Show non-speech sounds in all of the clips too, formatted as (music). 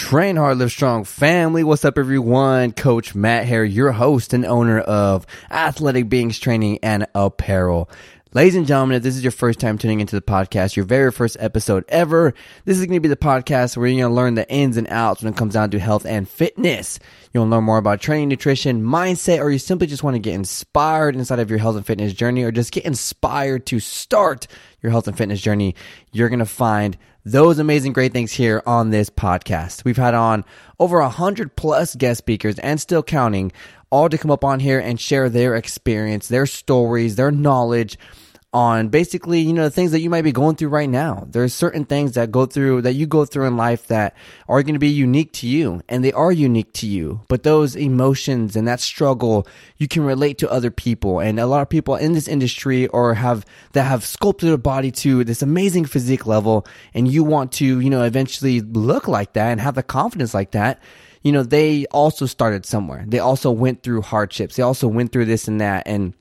Train Hard, Live Strong family. What's up, everyone? Coach Matt here, your host and owner of Athletic Beings Training and Apparel. Ladies and gentlemen, if this is your first time tuning into the podcast, your very first episode ever, this is going to be the podcast where you're going to learn the ins and outs when it comes down to health and fitness. You'll learn more about training, nutrition, mindset, or you simply just want to get inspired inside of your health and fitness journey, or just get inspired to start your health and fitness journey. You're going to find those amazing, great things here on this podcast. We've had on over a hundred plus guest speakers and still counting all to come up on here and share their experience, their stories, their knowledge on basically, you know, the things that you might be going through right now. There's certain things that go through, that you go through in life that are going to be unique to you and they are unique to you. But those emotions and that struggle, you can relate to other people. And a lot of people in this industry or have, that have sculpted their body to this amazing physique level and you want to, you know, eventually look like that and have the confidence like that you know, they also started somewhere. They also went through hardships. They also went through this and that and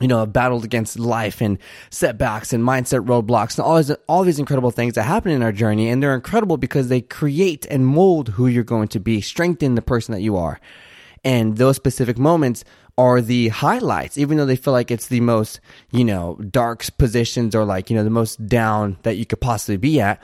you know, battled against life and setbacks and mindset roadblocks and all these, all these incredible things that happen in our journey. And they're incredible because they create and mold who you're going to be, strengthen the person that you are. And those specific moments are the highlights, even though they feel like it's the most, you know, dark positions or like, you know, the most down that you could possibly be at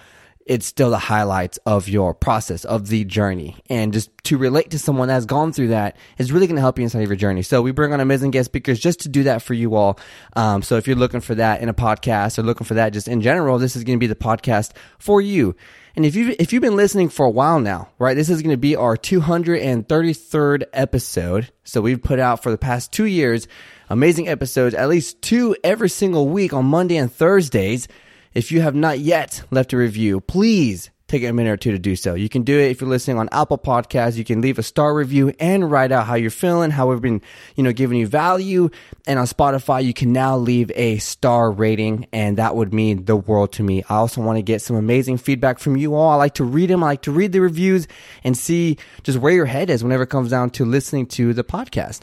it's still the highlights of your process of the journey and just to relate to someone that's gone through that is really going to help you inside of your journey so we bring on amazing guest speakers just to do that for you all um, so if you're looking for that in a podcast or looking for that just in general this is going to be the podcast for you and if you if you've been listening for a while now, right, this is going to be our 233rd episode. So we've put out for the past 2 years amazing episodes, at least 2 every single week on Monday and Thursdays. If you have not yet left a review, please take a minute or two to do so. You can do it if you're listening on Apple Podcasts. You can leave a star review and write out how you're feeling, how we've been, you know, giving you value. And on Spotify, you can now leave a star rating, and that would mean the world to me. I also want to get some amazing feedback from you all. I like to read them. I like to read the reviews and see just where your head is whenever it comes down to listening to the podcast.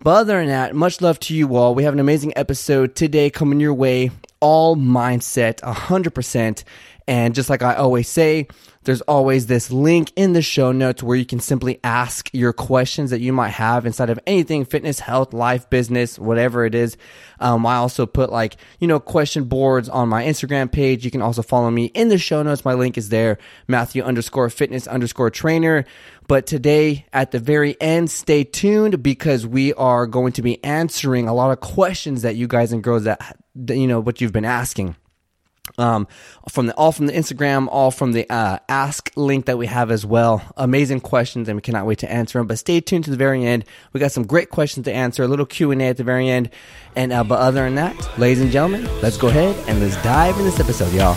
But other than that, much love to you all. We have an amazing episode today coming your way all mindset 100%. And just like I always say, there's always this link in the show notes where you can simply ask your questions that you might have inside of anything fitness, health, life, business, whatever it is. Um, I also put like, you know, question boards on my Instagram page. You can also follow me in the show notes. My link is there, Matthew underscore fitness underscore trainer. But today at the very end, stay tuned because we are going to be answering a lot of questions that you guys and girls that, you know, what you've been asking um, from the all from the Instagram, all from the uh, ask link that we have as well. Amazing questions, and we cannot wait to answer them. But stay tuned to the very end. We got some great questions to answer. A little Q and A at the very end. And uh, but other than that, ladies and gentlemen, let's go ahead and let's dive in this episode, y'all.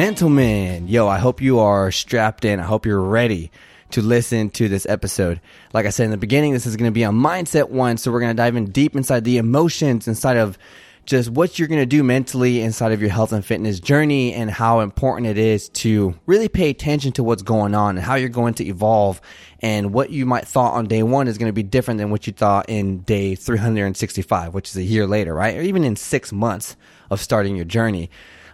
gentlemen. Yo, I hope you are strapped in. I hope you're ready to listen to this episode. Like I said in the beginning, this is going to be a mindset one. So we're going to dive in deep inside the emotions, inside of just what you're going to do mentally inside of your health and fitness journey and how important it is to really pay attention to what's going on and how you're going to evolve and what you might thought on day one is going to be different than what you thought in day 365, which is a year later, right? Or even in six months of starting your journey.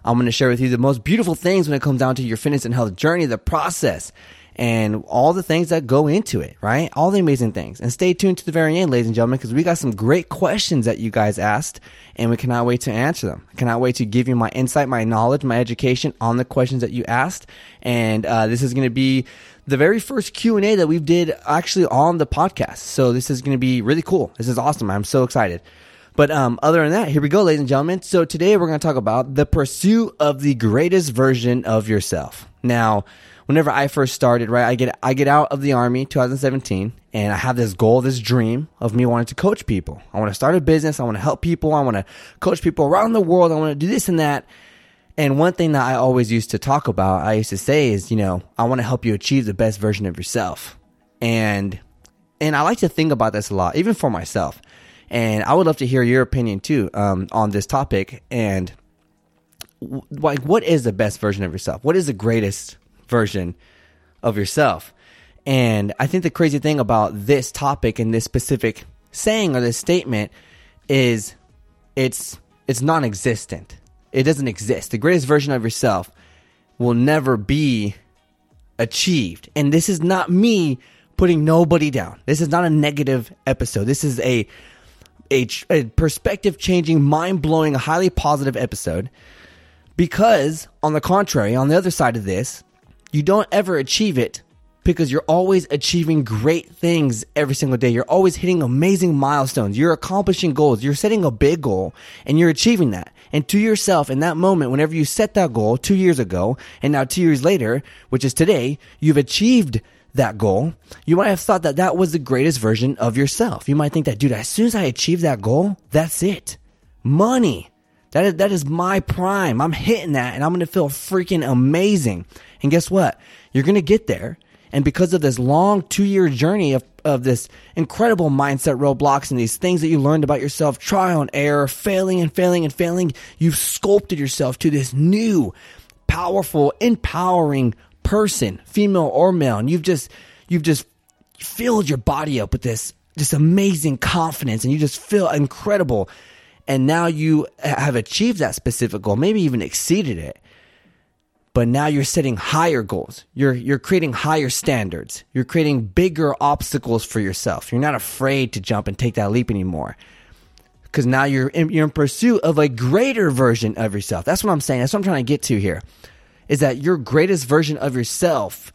I'm going to share with you the most beautiful things when it comes down to your fitness and health journey, the process and all the things that go into it, right? All the amazing things. And stay tuned to the very end, ladies and gentlemen, because we got some great questions that you guys asked and we cannot wait to answer them. I cannot wait to give you my insight, my knowledge, my education on the questions that you asked. And, uh, this is going to be the very first Q&A that we did actually on the podcast. So this is going to be really cool. This is awesome. I'm so excited. But um, other than that, here we go, ladies and gentlemen. So today we're going to talk about the pursuit of the greatest version of yourself. Now, whenever I first started, right, I get I get out of the army 2017 and I have this goal, this dream of me wanting to coach people. I want to start a business, I want to help people, I want to coach people around the world, I want to do this and that. And one thing that I always used to talk about, I used to say is, you know, I want to help you achieve the best version of yourself. And and I like to think about this a lot, even for myself. And I would love to hear your opinion too um, on this topic. And like, what is the best version of yourself? What is the greatest version of yourself? And I think the crazy thing about this topic and this specific saying or this statement is it's it's non-existent. It doesn't exist. The greatest version of yourself will never be achieved. And this is not me putting nobody down. This is not a negative episode. This is a a, a perspective changing, mind blowing, highly positive episode. Because, on the contrary, on the other side of this, you don't ever achieve it because you're always achieving great things every single day. You're always hitting amazing milestones. You're accomplishing goals. You're setting a big goal and you're achieving that. And to yourself in that moment, whenever you set that goal two years ago and now two years later, which is today, you've achieved that goal, you might have thought that that was the greatest version of yourself. You might think that, dude, as soon as I achieve that goal, that's it. Money. That is, that is my prime. I'm hitting that and I'm going to feel freaking amazing. And guess what? You're going to get there. And because of this long two year journey of, of this incredible mindset roadblocks and these things that you learned about yourself, trial and error, failing and failing and failing, you've sculpted yourself to this new, powerful, empowering person, female or male, and you've just you've just filled your body up with this just amazing confidence and you just feel incredible. And now you have achieved that specific goal, maybe even exceeded it. But now you're setting higher goals. You're you're creating higher standards. You're creating bigger obstacles for yourself. You're not afraid to jump and take that leap anymore. Cuz now you're in, you're in pursuit of a greater version of yourself. That's what I'm saying. That's what I'm trying to get to here is that your greatest version of yourself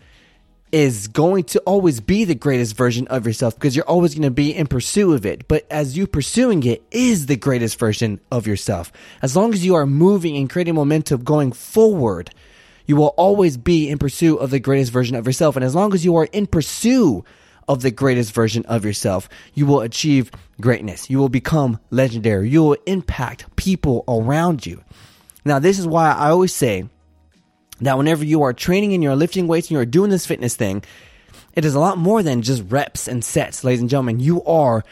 is going to always be the greatest version of yourself because you're always going to be in pursuit of it. But as you pursuing it is the greatest version of yourself. As long as you are moving and creating momentum going forward, you will always be in pursuit of the greatest version of yourself. And as long as you are in pursuit of the greatest version of yourself, you will achieve greatness. You will become legendary. You will impact people around you. Now, this is why I always say, that whenever you are training and you're lifting weights and you're doing this fitness thing, it is a lot more than just reps and sets, ladies and gentlemen. You are,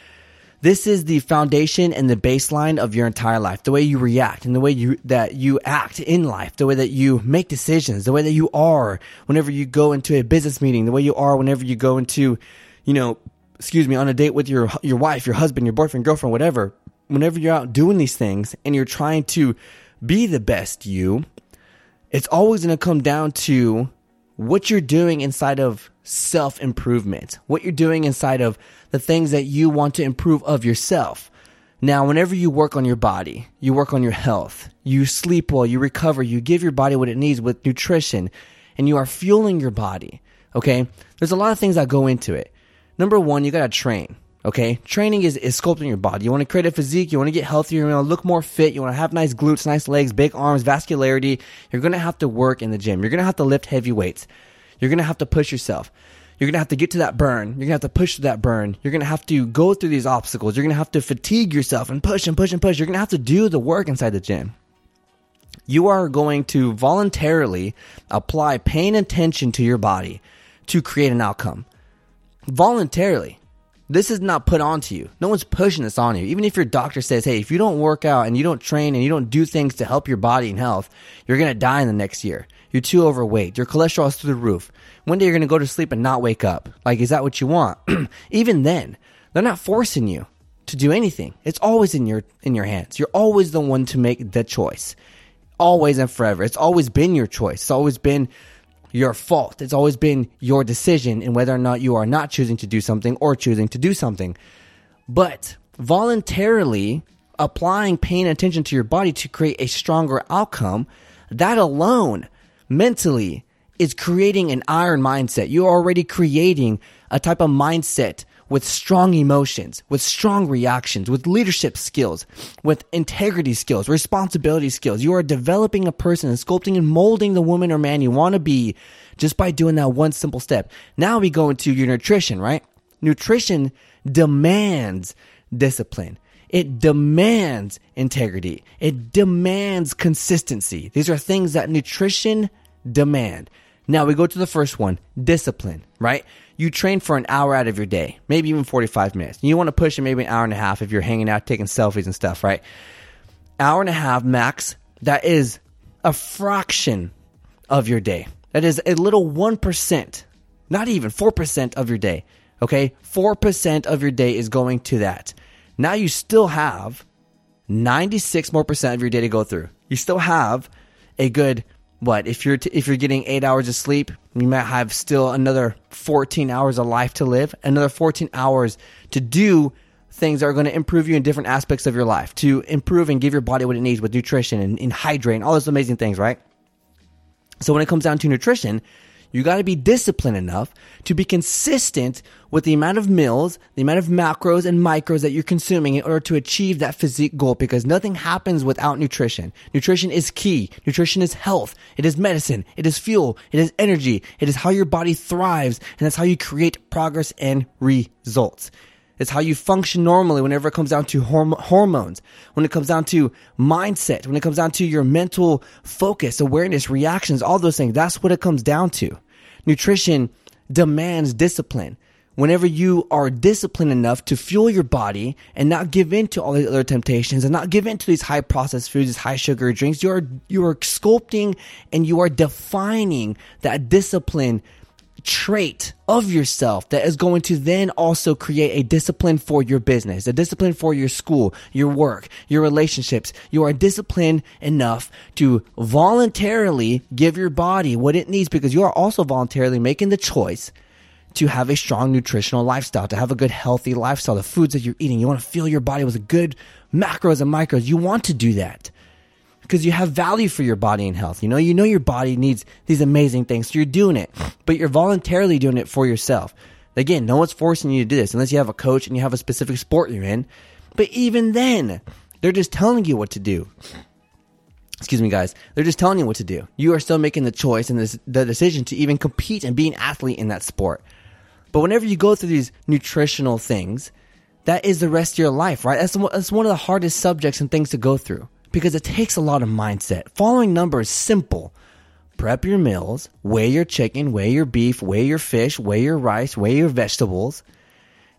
this is the foundation and the baseline of your entire life. The way you react and the way you, that you act in life, the way that you make decisions, the way that you are whenever you go into a business meeting, the way you are whenever you go into, you know, excuse me, on a date with your, your wife, your husband, your boyfriend, girlfriend, whatever. Whenever you're out doing these things and you're trying to be the best you, it's always going to come down to what you're doing inside of self improvement, what you're doing inside of the things that you want to improve of yourself. Now, whenever you work on your body, you work on your health, you sleep well, you recover, you give your body what it needs with nutrition, and you are fueling your body. Okay. There's a lot of things that go into it. Number one, you got to train. Okay, training is, is sculpting your body. You want to create a physique, you want to get healthier, you want to look more fit, you want to have nice glutes, nice legs, big arms, vascularity. You're going to have to work in the gym. You're going to have to lift heavy weights. You're going to have to push yourself. You're going to have to get to that burn. You're going to have to push to that burn. You're going to have to go through these obstacles. You're going to have to fatigue yourself and push and push and push. You're going to have to do the work inside the gym. You are going to voluntarily apply pain and tension to your body to create an outcome. Voluntarily. This is not put onto you. No one's pushing this on you. Even if your doctor says, hey, if you don't work out and you don't train and you don't do things to help your body and health, you're going to die in the next year. You're too overweight. Your cholesterol's through the roof. One day you're going to go to sleep and not wake up. Like, is that what you want? (clears throat) Even then, they're not forcing you to do anything. It's always in your, in your hands. You're always the one to make the choice. Always and forever. It's always been your choice. It's always been your fault. It's always been your decision in whether or not you are not choosing to do something or choosing to do something. But voluntarily applying paying attention to your body to create a stronger outcome, that alone mentally is creating an iron mindset. You're already creating a type of mindset with strong emotions, with strong reactions, with leadership skills, with integrity skills, responsibility skills. You are developing a person and sculpting and molding the woman or man you want to be just by doing that one simple step. Now we go into your nutrition, right? Nutrition demands discipline. It demands integrity. It demands consistency. These are things that nutrition demand. Now we go to the first one, discipline, right? You train for an hour out of your day, maybe even 45 minutes. You want to push it maybe an hour and a half if you're hanging out, taking selfies and stuff, right? Hour and a half max, that is a fraction of your day. That is a little 1%, not even 4% of your day. Okay. 4% of your day is going to that. Now you still have 96 more percent of your day to go through. You still have a good what if you're t- if you're getting 8 hours of sleep, you might have still another 14 hours of life to live, another 14 hours to do things that are going to improve you in different aspects of your life, to improve and give your body what it needs with nutrition and, and hydrate and all those amazing things, right? So when it comes down to nutrition, you got to be disciplined enough to be consistent with the amount of meals, the amount of macros and micros that you're consuming in order to achieve that physique goal because nothing happens without nutrition. Nutrition is key. Nutrition is health. It is medicine. It is fuel. It is energy. It is how your body thrives and that's how you create progress and results. It's how you function normally whenever it comes down to horm- hormones, when it comes down to mindset, when it comes down to your mental focus, awareness, reactions, all those things. That's what it comes down to. Nutrition demands discipline. Whenever you are disciplined enough to fuel your body and not give in to all these other temptations and not give in to these high processed foods, these high sugar drinks, you are, you are sculpting and you are defining that discipline trait of yourself that is going to then also create a discipline for your business, a discipline for your school, your work, your relationships. You are disciplined enough to voluntarily give your body what it needs because you are also voluntarily making the choice to have a strong nutritional lifestyle, to have a good healthy lifestyle, the foods that you're eating. You want to fill your body with good macros and micros. You want to do that because you have value for your body and health. You know, you know your body needs these amazing things. So you're doing it, but you're voluntarily doing it for yourself. Again, no one's forcing you to do this unless you have a coach and you have a specific sport you're in. But even then, they're just telling you what to do. Excuse me, guys. They're just telling you what to do. You are still making the choice and the decision to even compete and be an athlete in that sport. But whenever you go through these nutritional things, that is the rest of your life, right? That's, that's one of the hardest subjects and things to go through because it takes a lot of mindset. Following number is simple. Prep your meals, weigh your chicken, weigh your beef, weigh your fish, weigh your rice, weigh your vegetables,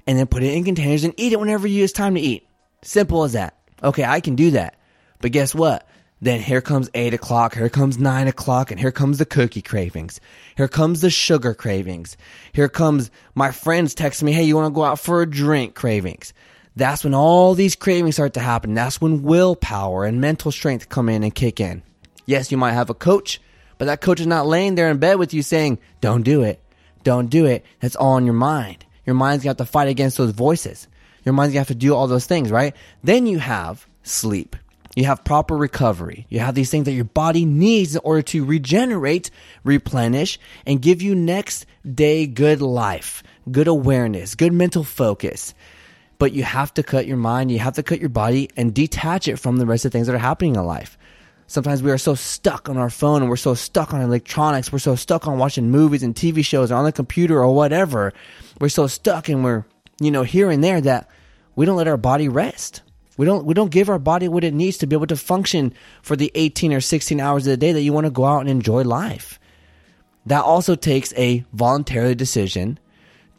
and then put it in containers and eat it whenever you it's time to eat. Simple as that. Okay, I can do that. But guess what? Then here comes eight o'clock, here comes nine o'clock, and here comes the cookie cravings. Here comes the sugar cravings. Here comes my friends texting me, hey, you want to go out for a drink cravings. That's when all these cravings start to happen. That's when willpower and mental strength come in and kick in. Yes, you might have a coach, but that coach is not laying there in bed with you saying, don't do it. Don't do it. That's all in your mind. Your mind's gonna have to fight against those voices. Your mind's gonna have to do all those things, right? Then you have sleep. You have proper recovery. You have these things that your body needs in order to regenerate, replenish, and give you next day good life, good awareness, good mental focus but you have to cut your mind, you have to cut your body and detach it from the rest of the things that are happening in life. Sometimes we are so stuck on our phone and we're so stuck on electronics, we're so stuck on watching movies and TV shows or on the computer or whatever. We're so stuck and we're, you know, here and there that we don't let our body rest. We don't we don't give our body what it needs to be able to function for the 18 or 16 hours of the day that you want to go out and enjoy life. That also takes a voluntary decision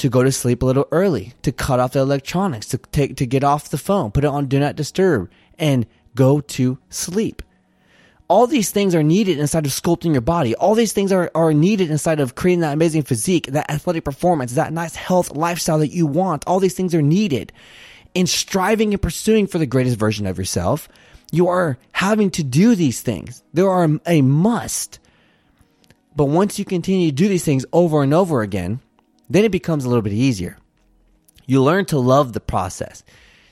to go to sleep a little early, to cut off the electronics, to take to get off the phone, put it on do not disturb, and go to sleep. All these things are needed inside of sculpting your body. All these things are, are needed inside of creating that amazing physique, that athletic performance, that nice health lifestyle that you want. All these things are needed. In striving and pursuing for the greatest version of yourself, you are having to do these things. They are a must. But once you continue to do these things over and over again, then it becomes a little bit easier. You learn to love the process.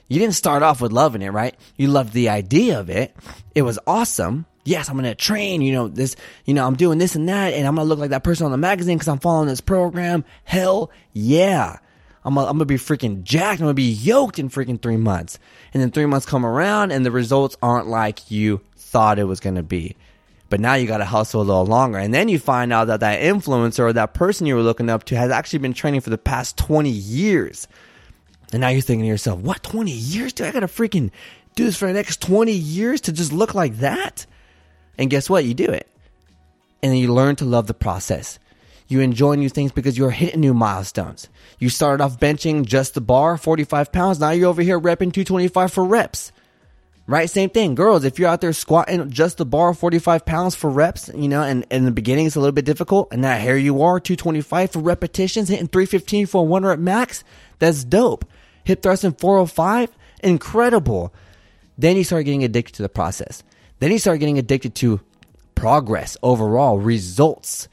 You didn't start off with loving it, right? You loved the idea of it. It was awesome. Yes, I'm going to train, you know, this, you know, I'm doing this and that, and I'm going to look like that person on the magazine because I'm following this program. Hell yeah. I'm gonna, I'm gonna be freaking jacked. I'm gonna be yoked in freaking three months. And then three months come around and the results aren't like you thought it was gonna be. But now you gotta hustle a little longer. And then you find out that that influencer or that person you were looking up to has actually been training for the past 20 years. And now you're thinking to yourself, what, 20 years? Dude, I gotta freaking do this for the next 20 years to just look like that? And guess what? You do it. And you learn to love the process. You enjoy new things because you're hitting new milestones. You started off benching just the bar, 45 pounds. Now you're over here repping 225 for reps. Right? Same thing. Girls, if you're out there squatting just the bar, 45 pounds for reps, you know, and in the beginning it's a little bit difficult. And now here you are, 225 for repetitions, hitting 315 for one rep max. That's dope. Hip thrust in 405. Incredible. Then you start getting addicted to the process. Then you start getting addicted to progress overall, results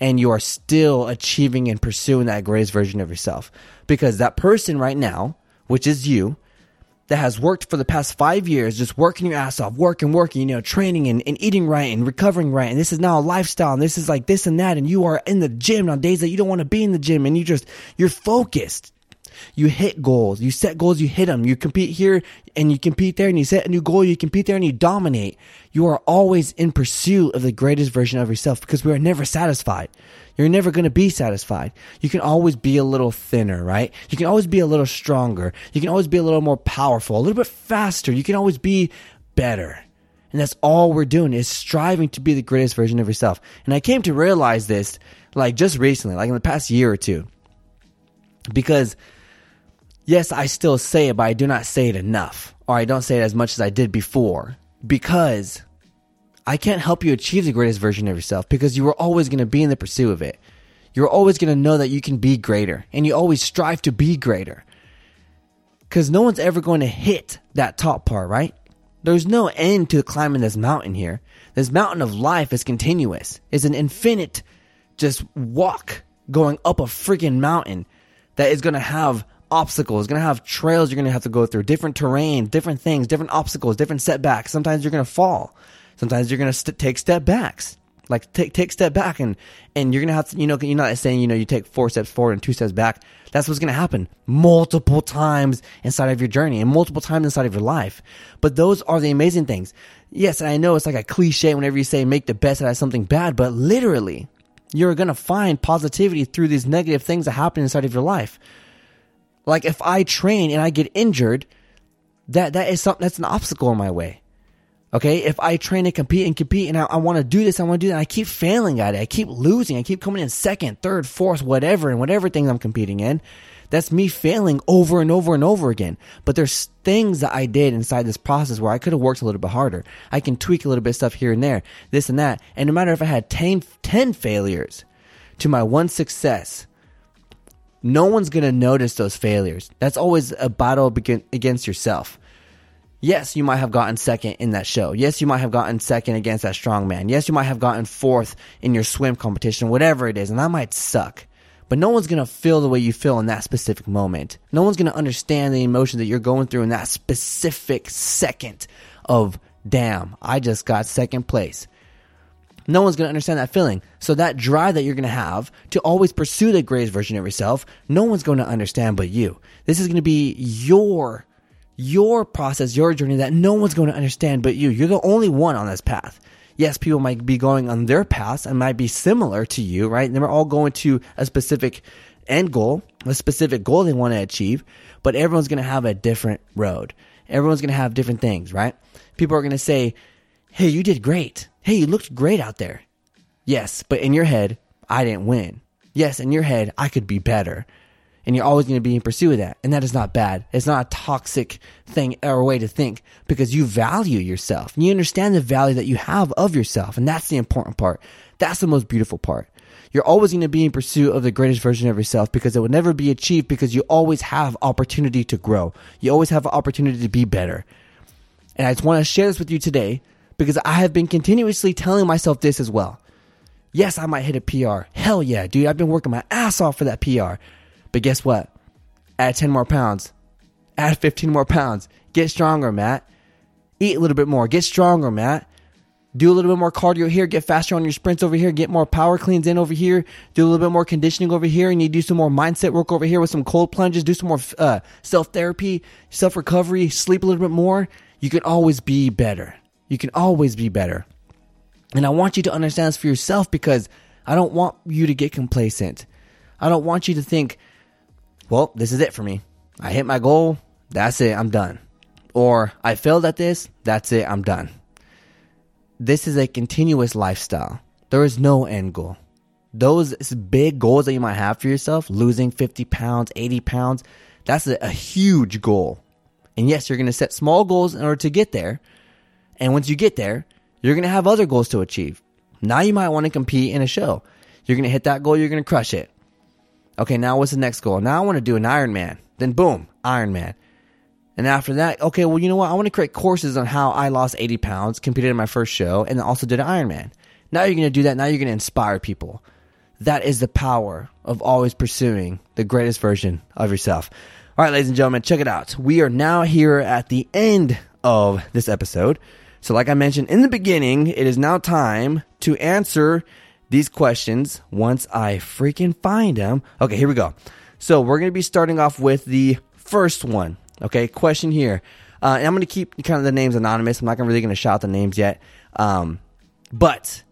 and you are still achieving and pursuing that greatest version of yourself. Because that person right now, which is you, that has worked for the past five years, just working your ass off, working, working, you know, training and, and eating right and recovering right. And this is now a lifestyle and this is like this and that. And you are in the gym on days that you don't want to be in the gym and you just, you're focused. You hit goals. You set goals, you hit them. You compete here and you compete there and you set a new goal, you compete there and you dominate. You are always in pursuit of the greatest version of yourself because we are never satisfied. You're never going to be satisfied. You can always be a little thinner, right? You can always be a little stronger. You can always be a little more powerful, a little bit faster. You can always be better. And that's all we're doing is striving to be the greatest version of yourself. And I came to realize this like just recently, like in the past year or two. Because yes, I still say it, but I do not say it enough, or I don't say it as much as I did before, because I can't help you achieve the greatest version of yourself because you are always going to be in the pursuit of it. You're always going to know that you can be greater, and you always strive to be greater. Because no one's ever going to hit that top part, right? There's no end to climbing this mountain here. This mountain of life is continuous. It's an infinite just walk going up a freaking mountain that is going to have obstacles, going to have trails you're going to have to go through, different terrain, different things, different obstacles, different setbacks. Sometimes you're going to fall. Sometimes you're to st- take step backs. Like take take step back and and you're gonna have to you know you're not saying you know you take four steps forward and two steps back. That's what's gonna happen multiple times inside of your journey and multiple times inside of your life. But those are the amazing things. Yes, and I know it's like a cliche whenever you say make the best out of something bad, but literally, you're gonna find positivity through these negative things that happen inside of your life. Like if I train and I get injured, that that is something that's an obstacle in my way. Okay, if I train and compete and compete and I, I want to do this, I want to do that, I keep failing at it. I keep losing. I keep coming in second, third, fourth, whatever, and whatever things I'm competing in. That's me failing over and over and over again. But there's things that I did inside this process where I could have worked a little bit harder. I can tweak a little bit of stuff here and there, this and that. And no matter if I had 10, 10 failures to my one success, no one's going to notice those failures. That's always a battle against yourself. Yes, you might have gotten second in that show. Yes, you might have gotten second against that strongman. Yes, you might have gotten fourth in your swim competition, whatever it is, and that might suck. But no one's gonna feel the way you feel in that specific moment. No one's gonna understand the emotion that you're going through in that specific second of, damn, I just got second place. No one's going to understand that feeling. So that drive that you're going to have to always pursue the greatest version of yourself, no one's going to understand but you. This is going to be your your process, your journey that no one's going to understand but you. You're the only one on this path. Yes, people might be going on their paths and might be similar to you, right? And they're all going to a specific end goal, a specific goal they want to achieve, but everyone's going to have a different road. Everyone's going to have different things, right? People are going to say, Hey, you did great. Hey, you looked great out there. Yes, but in your head, I didn't win. Yes, in your head, I could be better. And you're always going to be in pursuit of that. And that is not bad. It's not a toxic thing or way to think because you value yourself. And you understand the value that you have of yourself. And that's the important part. That's the most beautiful part. You're always going to be in pursuit of the greatest version of yourself because it will never be achieved because you always have opportunity to grow. You always have an opportunity to be better. And I just want to share this with you today because I have been continuously telling myself this as well. Yes, I might hit a PR. Hell yeah, dude. I've been working my ass off for that PR. But guess what? Add 10 more pounds. Add 15 more pounds. Get stronger, Matt. Eat a little bit more. Get stronger, Matt. do a little bit more cardio here, get faster on your sprints over here, get more power cleans in over here, do a little bit more conditioning over here, and you do some more mindset work over here with some cold plunges, do some more uh, self therapy, self recovery, sleep a little bit more, you can always be better. You can always be better. And I want you to understand this for yourself because I don't want you to get complacent. I don't want you to think, well, this is it for me. I hit my goal. That's it. I'm done. Or I failed at this. That's it. I'm done this is a continuous lifestyle. There is no end goal. Those big goals that you might have for yourself, losing 50 pounds, 80 pounds, that's a, a huge goal. And yes, you're going to set small goals in order to get there. And once you get there, you're going to have other goals to achieve. Now you might want to compete in a show. You're going to hit that goal, you're going to crush it. Okay, now what's the next goal? Now I want to do an Ironman. Then boom, Ironman. And after that, okay, well, you know what? I want to create courses on how I lost 80 pounds, competed in my first show, and also did an Ironman. Now you're going to do that. Now you're going to inspire people. That is the power of always pursuing the greatest version of yourself. All right, ladies and gentlemen, check it out. We are now here at the end of this episode. So, like I mentioned in the beginning, it is now time to answer these questions once I freaking find them. Okay, here we go. So, we're going to be starting off with the first one. Okay, question here. Uh, and I'm going to keep kind of the names anonymous. I'm not really going to shout the names yet. Um, but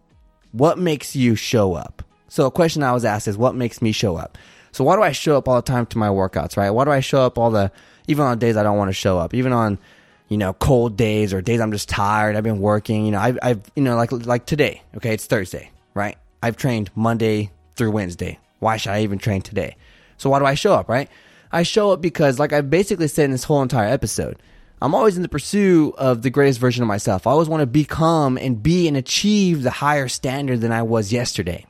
what makes you show up? So a question I was asked is, what makes me show up? So why do I show up all the time to my workouts, right? Why do I show up all the, even on days I don't want to show up, even on, you know, cold days or days I'm just tired. I've been working, you know, I've, I've, you know, like, like today, okay, it's Thursday, right? I've trained Monday through Wednesday. Why should I even train today? So why do I show up, right? I show up because, like I've basically said in this whole entire episode, I'm always in the pursuit of the greatest version of myself. I always want to become and be and achieve the higher standard than I was yesterday.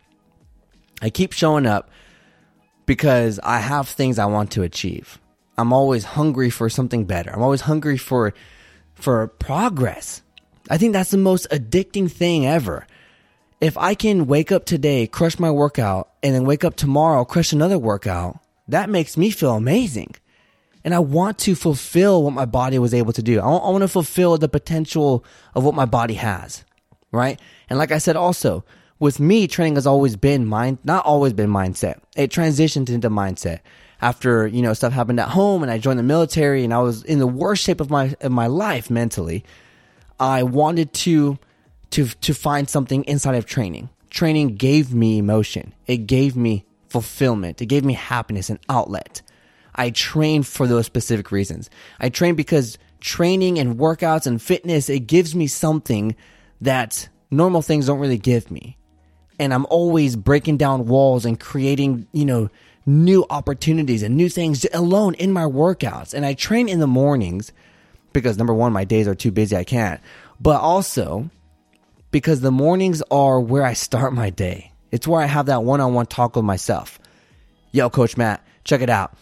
I keep showing up because I have things I want to achieve. I'm always hungry for something better. I'm always hungry for for progress. I think that's the most addicting thing ever. If I can wake up today, crush my workout, and then wake up tomorrow, crush another workout, that makes me feel amazing. And I want to fulfill what my body was able to do. I want, I want to fulfill the potential of what my body has. Right. And like I said, also with me, training has always been mind, not always been mindset. It transitioned into mindset after, you know, stuff happened at home and I joined the military and I was in the worst shape of my, of my life mentally. I wanted to, to, to find something inside of training. Training gave me emotion. It gave me fulfillment. It gave me happiness and outlet. I train for those specific reasons. I train because training and workouts and fitness, it gives me something that normal things don't really give me. And I'm always breaking down walls and creating, you know, new opportunities and new things alone in my workouts. And I train in the mornings because number one, my days are too busy. I can't. But also because the mornings are where I start my day. It's where I have that one on one talk with myself. Yo, Coach Matt, check it out.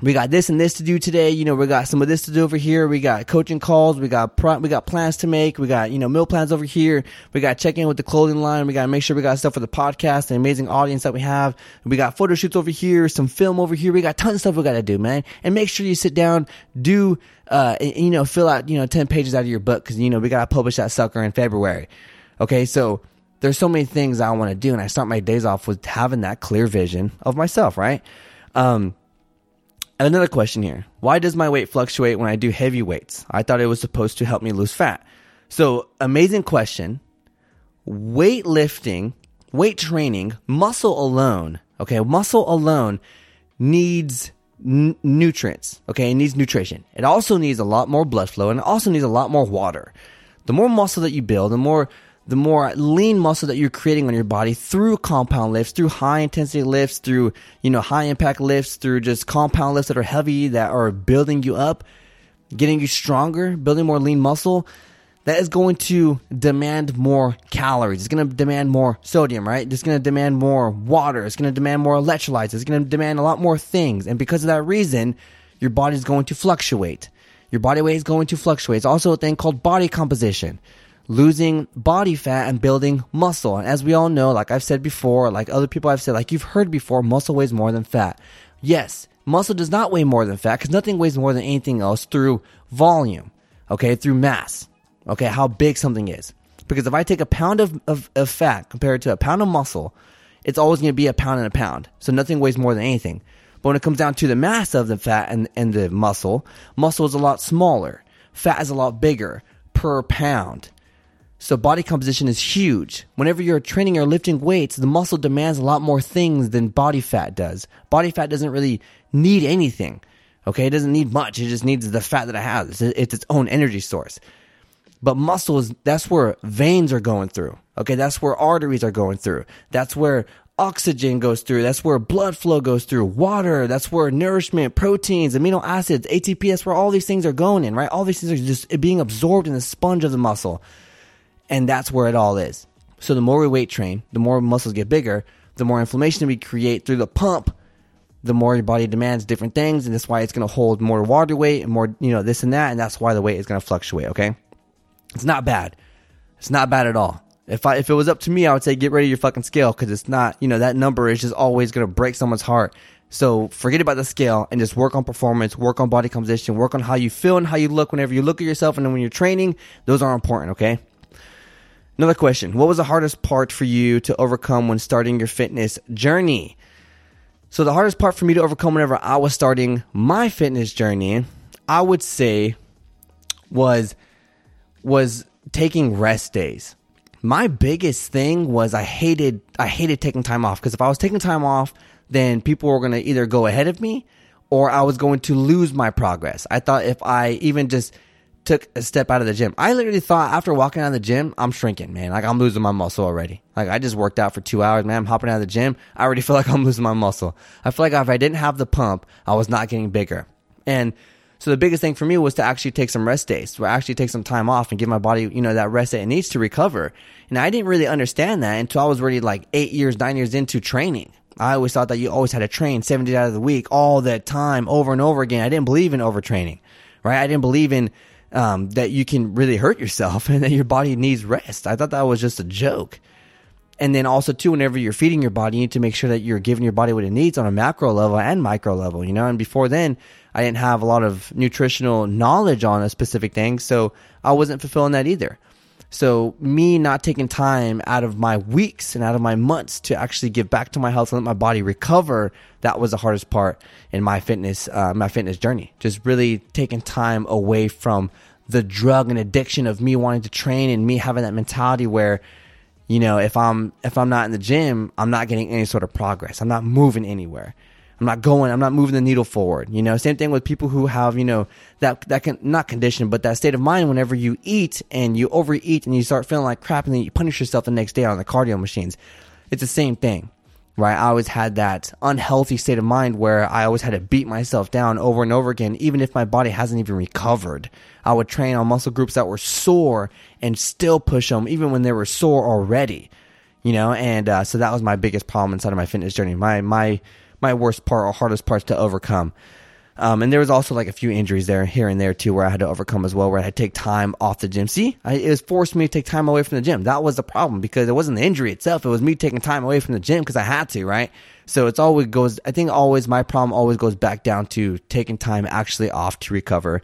We got this and this to do today. You know, we got some of this to do over here. We got coaching calls. We got pro- we got plans to make. We got you know meal plans over here. We got check in with the clothing line. We got to make sure we got stuff for the podcast, the amazing audience that we have. We got photo shoots over here, some film over here. We got tons of stuff we got to do, man. And make sure you sit down, do uh, and, you know, fill out you know ten pages out of your book because you know we got to publish that sucker in February. Okay, so there's so many things I want to do, and I start my days off with having that clear vision of myself, right? Um, another question here: Why does my weight fluctuate when I do heavy weights? I thought it was supposed to help me lose fat. So, amazing question. Weightlifting, weight training, muscle alone, okay, muscle alone needs n- nutrients, okay, it needs nutrition. It also needs a lot more blood flow and it also needs a lot more water. The more muscle that you build, the more the more lean muscle that you're creating on your body through compound lifts, through high intensity lifts, through, you know, high impact lifts, through just compound lifts that are heavy, that are building you up, getting you stronger, building more lean muscle, that is going to demand more calories. It's going to demand more sodium, right? It's going to demand more water. It's going to demand more electrolytes. It's going to demand a lot more things. And because of that reason, your body is going to fluctuate. Your body weight is going to fluctuate. It's also a thing called body composition losing body fat and building muscle. And as we all know, like I've said before, like other people have said, like you've heard before, muscle weighs more than fat. Yes, muscle does not weigh more than fat because nothing weighs more than anything else through volume, okay, through mass, okay, how big something is. Because if I take a pound of, of, of fat compared to a pound of muscle, it's always going to be a pound and a pound. So nothing weighs more than anything. But when it comes down to the mass of the fat and, and the muscle, muscle is a lot smaller. Fat is a lot bigger per pound. So body composition is huge. Whenever you're training or lifting weights, the muscle demands a lot more things than body fat does. Body fat doesn't really need anything. Okay, it doesn't need much. It just needs the fat that it has. It's its own energy source. But muscles, that's where veins are going through. Okay, that's where arteries are going through. That's where oxygen goes through. That's where blood flow goes through. Water, that's where nourishment, proteins, amino acids, ATP, that's where all these things are going in, right? All these things are just being absorbed in the sponge of the muscle. And that's where it all is. So the more we weight train, the more muscles get bigger, the more inflammation we create through the pump, the more your body demands different things. And that's why it's going to hold more water weight and more, you know, this and that. And that's why the weight is going to fluctuate. Okay. It's not bad. It's not bad at all. If I, if it was up to me, I would say get ready your fucking scale because it's not, you know, that number is just always going to break someone's heart. So forget about the scale and just work on performance, work on body composition, work on how you feel and how you look whenever you look at yourself and when you're training. Those are important. Okay. Another question. What was the hardest part for you to overcome when starting your fitness journey? So the hardest part for me to overcome whenever I was starting my fitness journey, I would say was was taking rest days. My biggest thing was I hated I hated taking time off because if I was taking time off, then people were going to either go ahead of me or I was going to lose my progress. I thought if I even just took a step out of the gym. I literally thought after walking out of the gym, I'm shrinking, man. Like I'm losing my muscle already. Like I just worked out for two hours, man. I'm hopping out of the gym. I already (laughs) feel like I'm losing my muscle. I feel like if I didn't have the pump, I was not getting bigger. And so the biggest thing for me was to actually take some rest days, to actually take some time off and give my body, you know, that rest that it needs to recover. And I didn't really understand that until I was already like eight years, nine years into training. I always thought that you always had to train 70 days out of the week, all that time, over and over again. I didn't believe in overtraining, right? I didn't believe in um, that you can really hurt yourself (laughs) and that your body needs rest. I thought that was just a joke. And then also too, whenever you're feeding your body, you need to make sure that you're giving your body what it needs on a macro level and micro level, you know? And before then, I didn't have a lot of nutritional knowledge on a specific thing. So I wasn't fulfilling that either. So me not taking time out of my weeks and out of my months to actually give back to my health and let my body recover, that was the hardest part in my fitness, uh, my fitness journey. Just really taking time away from the drug and addiction of me wanting to train and me having that mentality where, you know, if I'm, if I'm not in the gym, I'm not getting any sort of progress. I'm not moving anywhere. I'm not going, I'm not moving the needle forward. You know, same thing with people who have, you know, that, that can, not condition, but that state of mind whenever you eat and you overeat and you start feeling like crap and then you punish yourself the next day on the cardio machines. It's the same thing, right? I always had that unhealthy state of mind where I always had to beat myself down over and over again, even if my body hasn't even recovered. I would train on muscle groups that were sore and still push them, even when they were sore already, you know, and, uh, so that was my biggest problem inside of my fitness journey. My, my, my worst part or hardest parts to overcome. Um, and there was also like a few injuries there, here and there too, where I had to overcome as well, where I had to take time off the gym. See, I, it was forced me to take time away from the gym. That was the problem because it wasn't the injury itself. It was me taking time away from the gym because I had to, right? So it's always goes, I think always my problem always goes back down to taking time actually off to recover.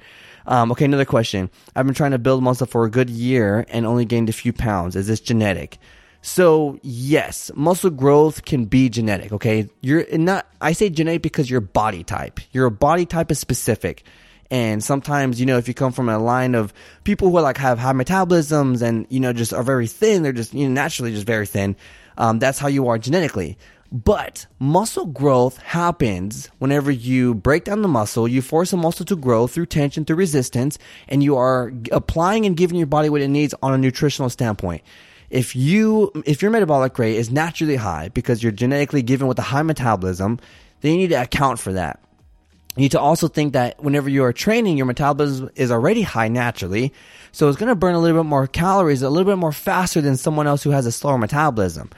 Um, okay, another question. I've been trying to build muscle for a good year and only gained a few pounds. Is this genetic? So yes, muscle growth can be genetic. Okay, you're not. I say genetic because your body type. Your body type is specific, and sometimes you know if you come from a line of people who are, like have high metabolisms and you know just are very thin, they're just you know naturally just very thin. Um, that's how you are genetically. But muscle growth happens whenever you break down the muscle, you force a muscle to grow through tension, through resistance, and you are applying and giving your body what it needs on a nutritional standpoint if you if your metabolic rate is naturally high because you're genetically given with a high metabolism, then you need to account for that. You need to also think that whenever you are training, your metabolism is already high naturally, so it's going to burn a little bit more calories, a little bit more faster than someone else who has a slower metabolism.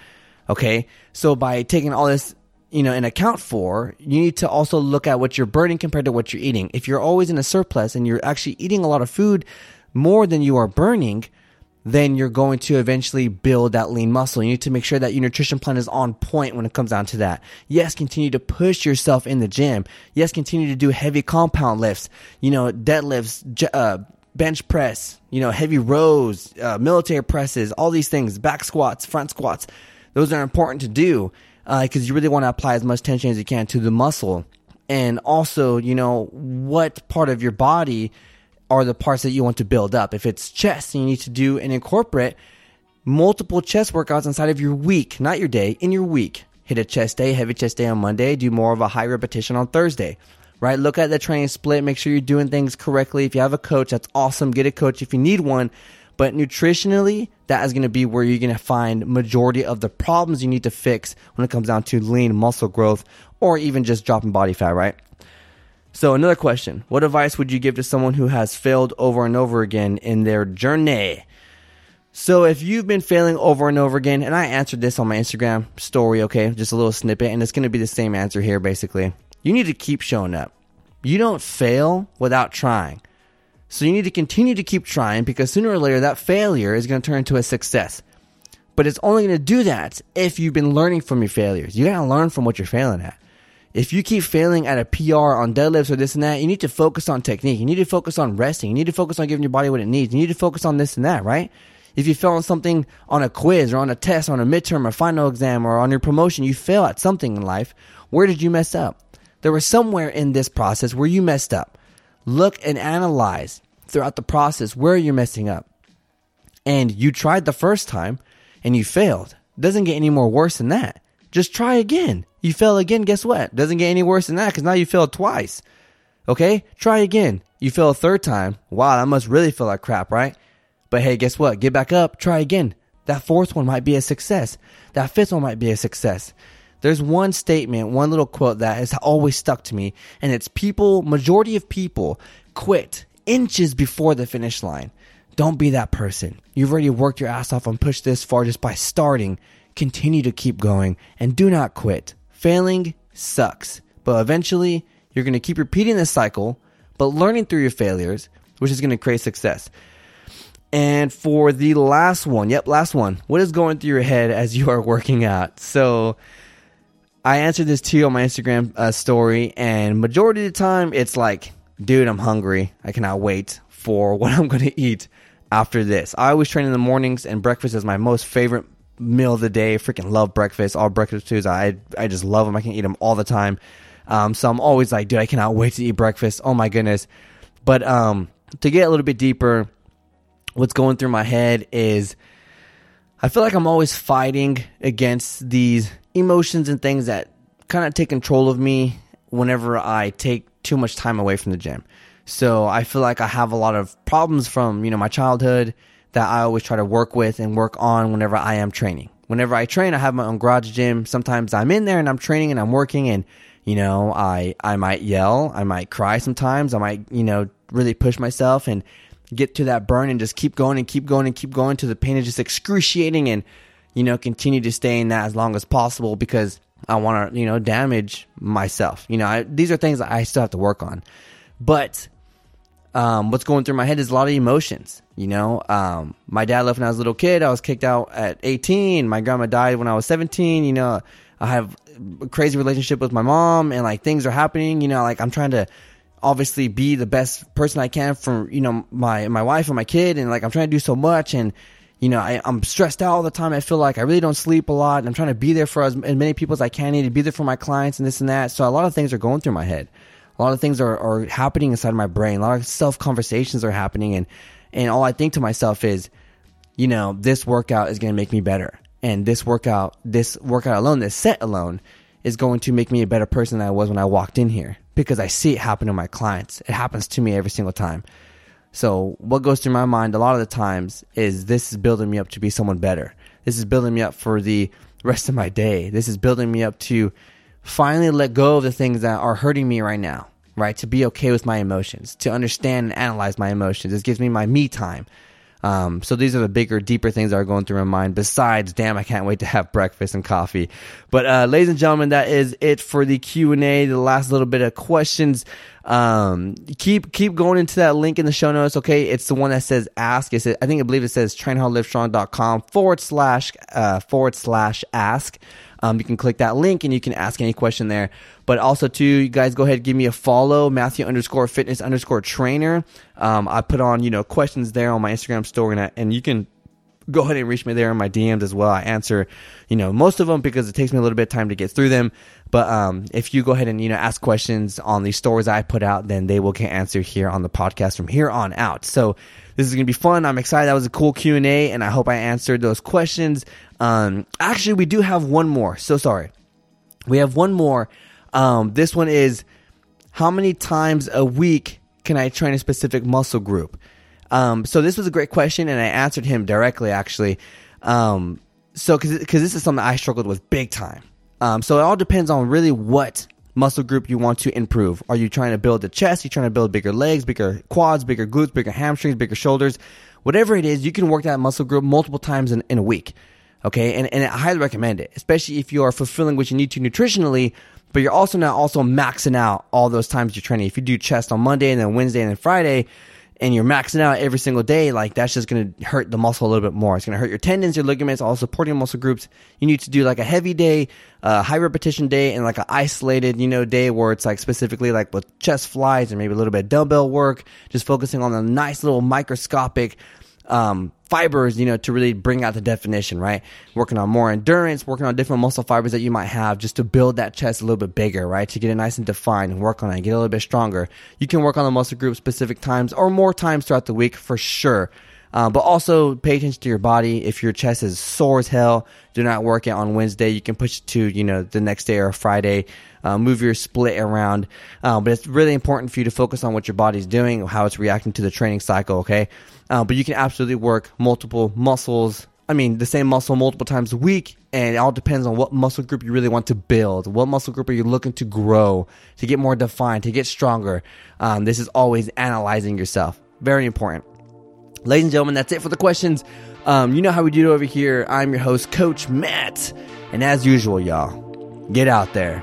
Okay, so by taking all this you know, in account for, you need to also look at what you're burning compared to what you're eating. If you're always in a surplus and you're actually eating a lot of food more than you are burning, then you're going to eventually build that lean muscle. You need to make sure that your nutrition plan is on point when it comes down to that. Yes, continue to push yourself in the gym. Yes, continue to do heavy compound lifts, you know, deadlifts, uh, bench press, you know, heavy rows, uh, military presses, all these things, back squats, front squats. Those are important to do because uh, you really want to apply as much tension as you can to the muscle. And also, you know, what part of your body are the parts that you want to build up. If it's chest, you need to do and incorporate multiple chest workouts inside of your week, not your day, in your week. Hit a chest day, heavy chest day on Monday, do more of a high repetition on Thursday right? Look at the training split. Make sure you're doing things correctly. If you have a coach, that's awesome. Get a coach if you need one. But nutritionally, that is going to be where you're going to find majority of the problems you need to fix when it comes down to lean muscle growth or even just dropping body fat, right? So another question, what advice would you give to someone who has failed over and over again in their journey? So if you've been failing over and over again, and I answered this on my Instagram story, okay, just a little snippet, and it's going to be the same answer here basically. You need to keep showing up. You don't fail without trying. So you need to continue to keep trying because sooner or later that failure is going to turn into a success. But it's only going to do that if you've been learning from your failures. You got to learn from what you're failing at. If you keep failing at a PR on deadlifts or this and that, you need to focus on technique. You need to focus on resting. You need to focus on giving your body what it needs. You need to focus on this and that, right? If you fail on something on a quiz or on a test, or on a midterm or final exam or on your promotion, you fail at something in life. Where did you mess up? There was somewhere in this process where you messed up. Look and analyze throughout the process where you're messing up. And you tried the first time and you failed. Doesn't get any more worse than that. Just try again. You fail again, guess what? Doesn't get any worse than that because now you failed twice. Okay? Try again. You fail a third time. Wow, that must really feel like crap, right? But hey, guess what? Get back up, try again. That fourth one might be a success. That fifth one might be a success. There's one statement, one little quote that has always stuck to me, and it's people, majority of people quit inches before the finish line. Don't be that person. You've already worked your ass off and pushed this far just by starting. Continue to keep going and do not quit. Failing sucks, but eventually you're going to keep repeating this cycle, but learning through your failures, which is going to create success. And for the last one, yep, last one. What is going through your head as you are working out? So, I answered this too on my Instagram uh, story, and majority of the time it's like, dude, I'm hungry. I cannot wait for (laughs) what I'm going to eat after this. I always train in the mornings, and breakfast is my most favorite meal of the day. Freaking love breakfast. All breakfast foods, I I just love them. I can eat them all the time. Um, so I'm always like, dude, I cannot wait to eat breakfast. Oh my goodness. But um, to get a little bit deeper, what's going through my head is I feel like I'm always fighting against these emotions and things that kind of take control of me whenever I take too much time away from the gym. So I feel like I have a lot of problems from, you know, my childhood that I always try to work with and work on whenever I am training. Whenever I train, I have my own garage gym. Sometimes I'm in there and I'm training and I'm working and, you know, I, I might yell, I might cry sometimes, I might, you know, really push myself and get to that burn and just keep going and keep going and keep going to the pain is just excruciating and you know, continue to stay in that as long as possible because I want to, you know, damage myself. You know, I, these are things I still have to work on. But um, what's going through my head is a lot of emotions. You know, um, my dad left when I was a little kid. I was kicked out at 18. My grandma died when I was 17. You know, I have a crazy relationship with my mom, and like things are happening. You know, like I'm trying to obviously be the best person I can for you know my my wife and my kid, and like I'm trying to do so much and you know, I, am stressed out all the time. I feel like I really don't sleep a lot. And I'm trying to be there for as, as many people as I can. I need to be there for my clients and this and that. So a lot of things are going through my head. A lot of things are, are happening inside my brain. A lot of self conversations are happening. And, and all I think to myself is, you know, this workout is going to make me better. And this workout, this workout alone, this set alone is going to make me a better person than I was when I walked in here because I see it happen to my clients. It happens to me every single time. So what goes through my mind a lot of the times is this is building me up to be someone better. This is building me up for the rest of my day. This is building me up to finally let go of the things that are hurting me right now, right? To be okay with my emotions, to understand and analyze my emotions. This gives me my me time. Um, so these are the bigger, deeper things that are going through my mind. Besides, damn, I can't wait to have breakfast and coffee. But uh, ladies and gentlemen, that is it for the Q and A. The last little bit of questions. Um, keep keep going into that link in the show notes. Okay, it's the one that says ask. It's I think I believe it says trainhardlivestrong.com forward slash uh, forward slash ask. Um, you can click that link and you can ask any question there. But also too, you guys go ahead and give me a follow, Matthew underscore fitness underscore trainer. Um, I put on, you know, questions there on my Instagram story and, I, and you can go ahead and reach me there in my DMs as well. I answer, you know, most of them because it takes me a little bit of time to get through them. But um, if you go ahead and you know ask questions on these stories I put out, then they will get answered here on the podcast from here on out. So this is gonna be fun. I'm excited. That was a cool Q and A, and I hope I answered those questions. Um, actually, we do have one more. So sorry, we have one more. Um, this one is how many times a week can I train a specific muscle group? Um, so this was a great question, and I answered him directly, actually. Um, so, because this is something I struggled with big time. Um, so it all depends on really what muscle group you want to improve. Are you trying to build the chest? Are you trying to build bigger legs, bigger quads, bigger glutes, bigger hamstrings, bigger shoulders? Whatever it is, you can work that muscle group multiple times in, in a week. Okay, and, and I highly recommend it, especially if you are fulfilling what you need to nutritionally, but you're also not also maxing out all those times you're training. If you do chest on Monday and then Wednesday and then Friday, and you're maxing out every single day, like that's just going to hurt the muscle a little bit more. It's going to hurt your tendons, your ligaments, all supporting muscle groups. You need to do like a heavy day, a high repetition day, and like an isolated, you know, day where it's like specifically like with chest flies and maybe a little bit of dumbbell work, just focusing on the nice little microscopic um, fibers, you know, to really bring out the definition, right? Working on more endurance, working on different muscle fibers that you might have just to build that chest a little bit bigger, right? To get it nice and defined and work on it, get a little bit stronger. You can work on the muscle group specific times or more times throughout the week for sure. Uh, but also pay attention to your body. If your chest is sore as hell, do not work it on Wednesday. You can push it to, you know, the next day or Friday. Uh, move your split around. Uh, but it's really important for you to focus on what your body's doing, how it's reacting to the training cycle, okay? Uh, but you can absolutely work multiple muscles. I mean, the same muscle multiple times a week, and it all depends on what muscle group you really want to build. What muscle group are you looking to grow, to get more defined, to get stronger? Um, this is always analyzing yourself. Very important. Ladies and gentlemen, that's it for the questions. Um, you know how we do it over here. I'm your host, Coach Matt. And as usual, y'all, get out there,